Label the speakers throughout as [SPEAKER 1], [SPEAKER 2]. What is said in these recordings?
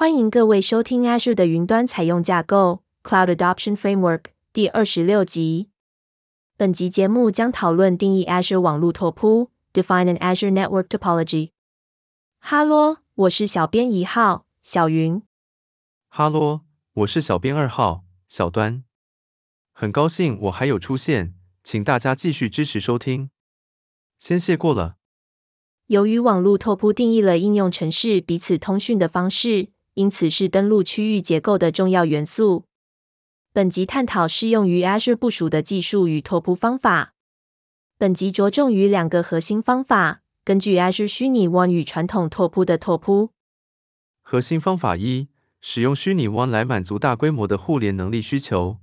[SPEAKER 1] 欢迎各位收听 Azure 的云端采用架构 Cloud Adoption Framework 第二十六集。本集节目将讨论定义 Azure 网络拓扑 Define an Azure Network Topology。哈喽，我是小编一号小云。
[SPEAKER 2] 哈喽，我是小编二号小端。很高兴我还有出现，请大家继续支持收听。先谢过了。
[SPEAKER 1] 由于网络拓扑定义了应用程式彼此通讯的方式。因此是登录区域结构的重要元素。本集探讨适用于 Azure 部署的技术与拓扑方法。本集着重于两个核心方法，根据 Azure 虚拟 WAN 与传统拓扑的拓扑。
[SPEAKER 2] 核心方法一：使用虚拟 WAN 来满足大规模的互联能力需求。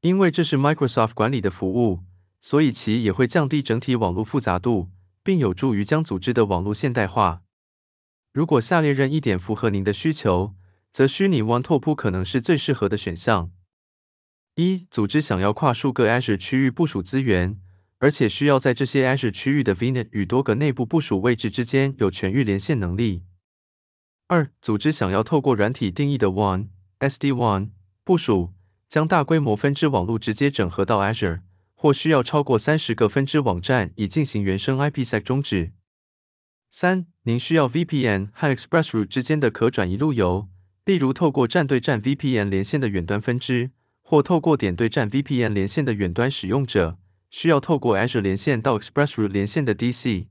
[SPEAKER 2] 因为这是 Microsoft 管理的服务，所以其也会降低整体网络复杂度，并有助于将组织的网络现代化。如果下列任一点符合您的需求，则虚拟 WAN 拓扑可能是最适合的选项。一、组织想要跨数个 Azure 区域部署资源，而且需要在这些 Azure 区域的 VNet 与多个内部部署位置之间有全域连线能力。二、组织想要透过软体定义的 WAN SD-WAN 部署，将大规模分支网络直接整合到 Azure，或需要超过三十个分支网站以进行原生 IPsec 终止。三、您需要 VPN 和 ExpressRoute 之间的可转移路由，例如透过站对站 VPN 连线的远端分支，或透过点对站 VPN 连线的远端使用者，需要透过 Azure 连线到 ExpressRoute 连线的 DC。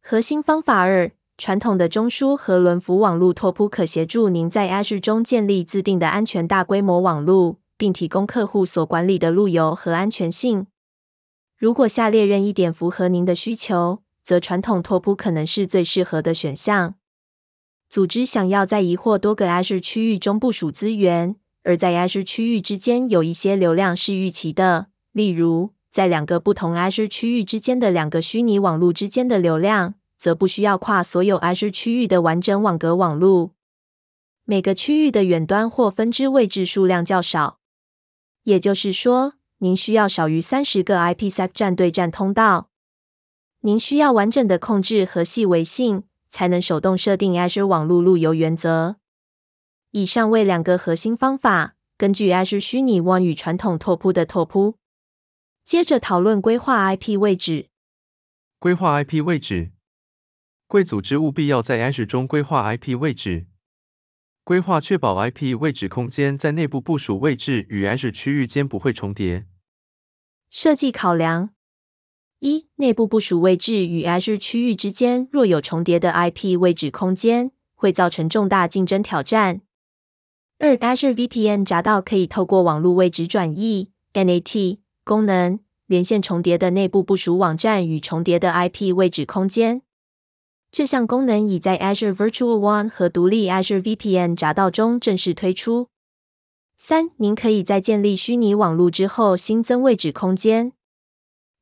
[SPEAKER 1] 核心方法二：传统的中枢和轮辐网络拓扑可协助您在 Azure 中建立自定的安全大规模网络，并提供客户所管理的路由和安全性。如果下列任一点符合您的需求，则传统拓扑可能是最适合的选项。组织想要在一或多个 Azure 区域中部署资源，而在 Azure 区域之间有一些流量是预期的，例如在两个不同 Azure 区域之间的两个虚拟网络之间的流量，则不需要跨所有 Azure 区域的完整网格网络。每个区域的远端或分支位置数量较少，也就是说，您需要少于三十个 IPsec 站对站通道。您需要完整的控制和细微性，才能手动设定 Azure 网路路由原则。以上为两个核心方法，根据 Azure 虚拟 WAN 与传统拓扑的拓扑。接着讨论规划 IP 位置。
[SPEAKER 2] 规划 IP 位置，贵组织务必要在 Azure 中规划 IP 位置。规划确保 IP 位置空间在内部部署位置与 Azure 区域间不会重叠。
[SPEAKER 1] 设计考量。一、内部部署位置与 Azure 区域之间若有重叠的 IP 位置空间，会造成重大竞争挑战。二、Azure VPN 闸道可以透过网络位置转移 NAT 功能，连线重叠的内部部署网站与重叠的 IP 位置空间。这项功能已在 Azure Virtual WAN 和独立 Azure VPN 闸道中正式推出。三、您可以在建立虚拟网络之后新增位置空间。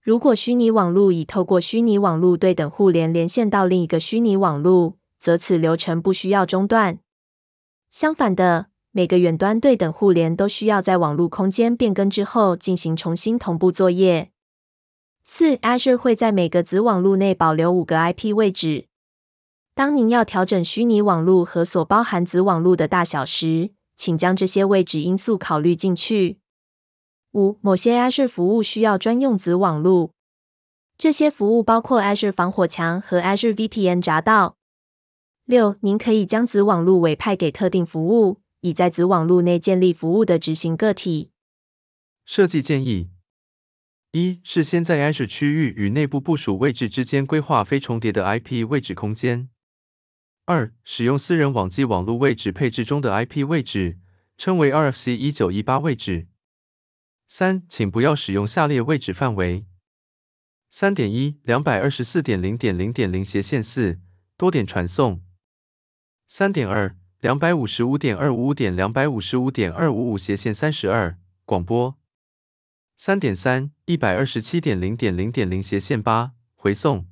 [SPEAKER 1] 如果虚拟网络已透过虚拟网络对等互联连线到另一个虚拟网络，则此流程不需要中断。相反的，每个远端对等互联都需要在网络空间变更之后进行重新同步作业。四，Azure 会在每个子网络内保留五个 IP 位置。当您要调整虚拟网络和所包含子网络的大小时，请将这些位置因素考虑进去。五，某些 Azure 服务需要专用子网路，这些服务包括 Azure 防火墙和 Azure VPN 闸道。六，您可以将子网路委派给特定服务，以在子网路内建立服务的执行个体。
[SPEAKER 2] 设计建议：一，事先在 Azure 区域与内部部署位置之间规划非重叠的 IP 位置空间。二，使用私人网际网络位置配置中的 IP 位置，称为 RFC 一九一八位置。三，请不要使用下列位置范围：三点一，两百二十四点零点零点零斜线四，多点传送；三点二，两百五十五点二五五点两百五十五点二五五斜线三十二，广播；三点三，一百二十七点零点零点零斜线八，回送；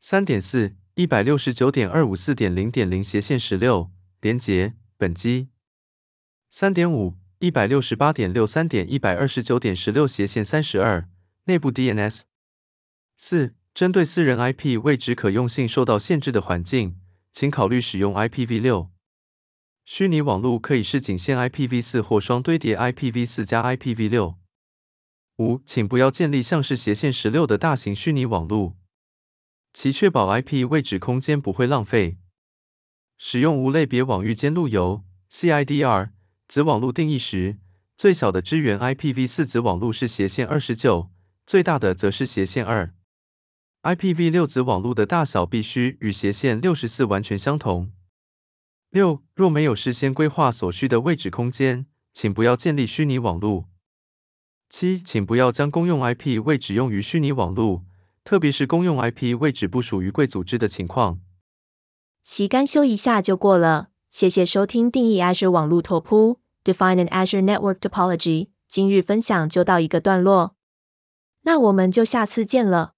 [SPEAKER 2] 三点四，一百六十九点二五四点零点零斜线十六，连接本机；三点五。一百六十八点六三点一百二十九点十六斜线三十二，内部 DNS。四、针对私人 IP 位置可用性受到限制的环境，请考虑使用 IPv6。虚拟网络可以是仅限 IPv4 或双堆叠 IPv4 加 IPv6。五，请不要建立像是斜线十六的大型虚拟网络，其确保 IP 位置空间不会浪费。使用无类别网域间路由 CIDR 子网络定义时，最小的支援 IPv4 子网络是斜线二十九，最大的则是斜线二。IPv6 子网络的大小必须与斜线六十四完全相同。六，若没有事先规划所需的位置空间，请不要建立虚拟网络。七，请不要将公用 IP 位置用于虚拟网络，特别是公用 IP 位置不属于贵组织的情况。
[SPEAKER 1] 其干修一下就过了。谢谢收听定义 Azure 网络拓扑，Define an Azure Network Topology。今日分享就到一个段落，那我们就下次见了。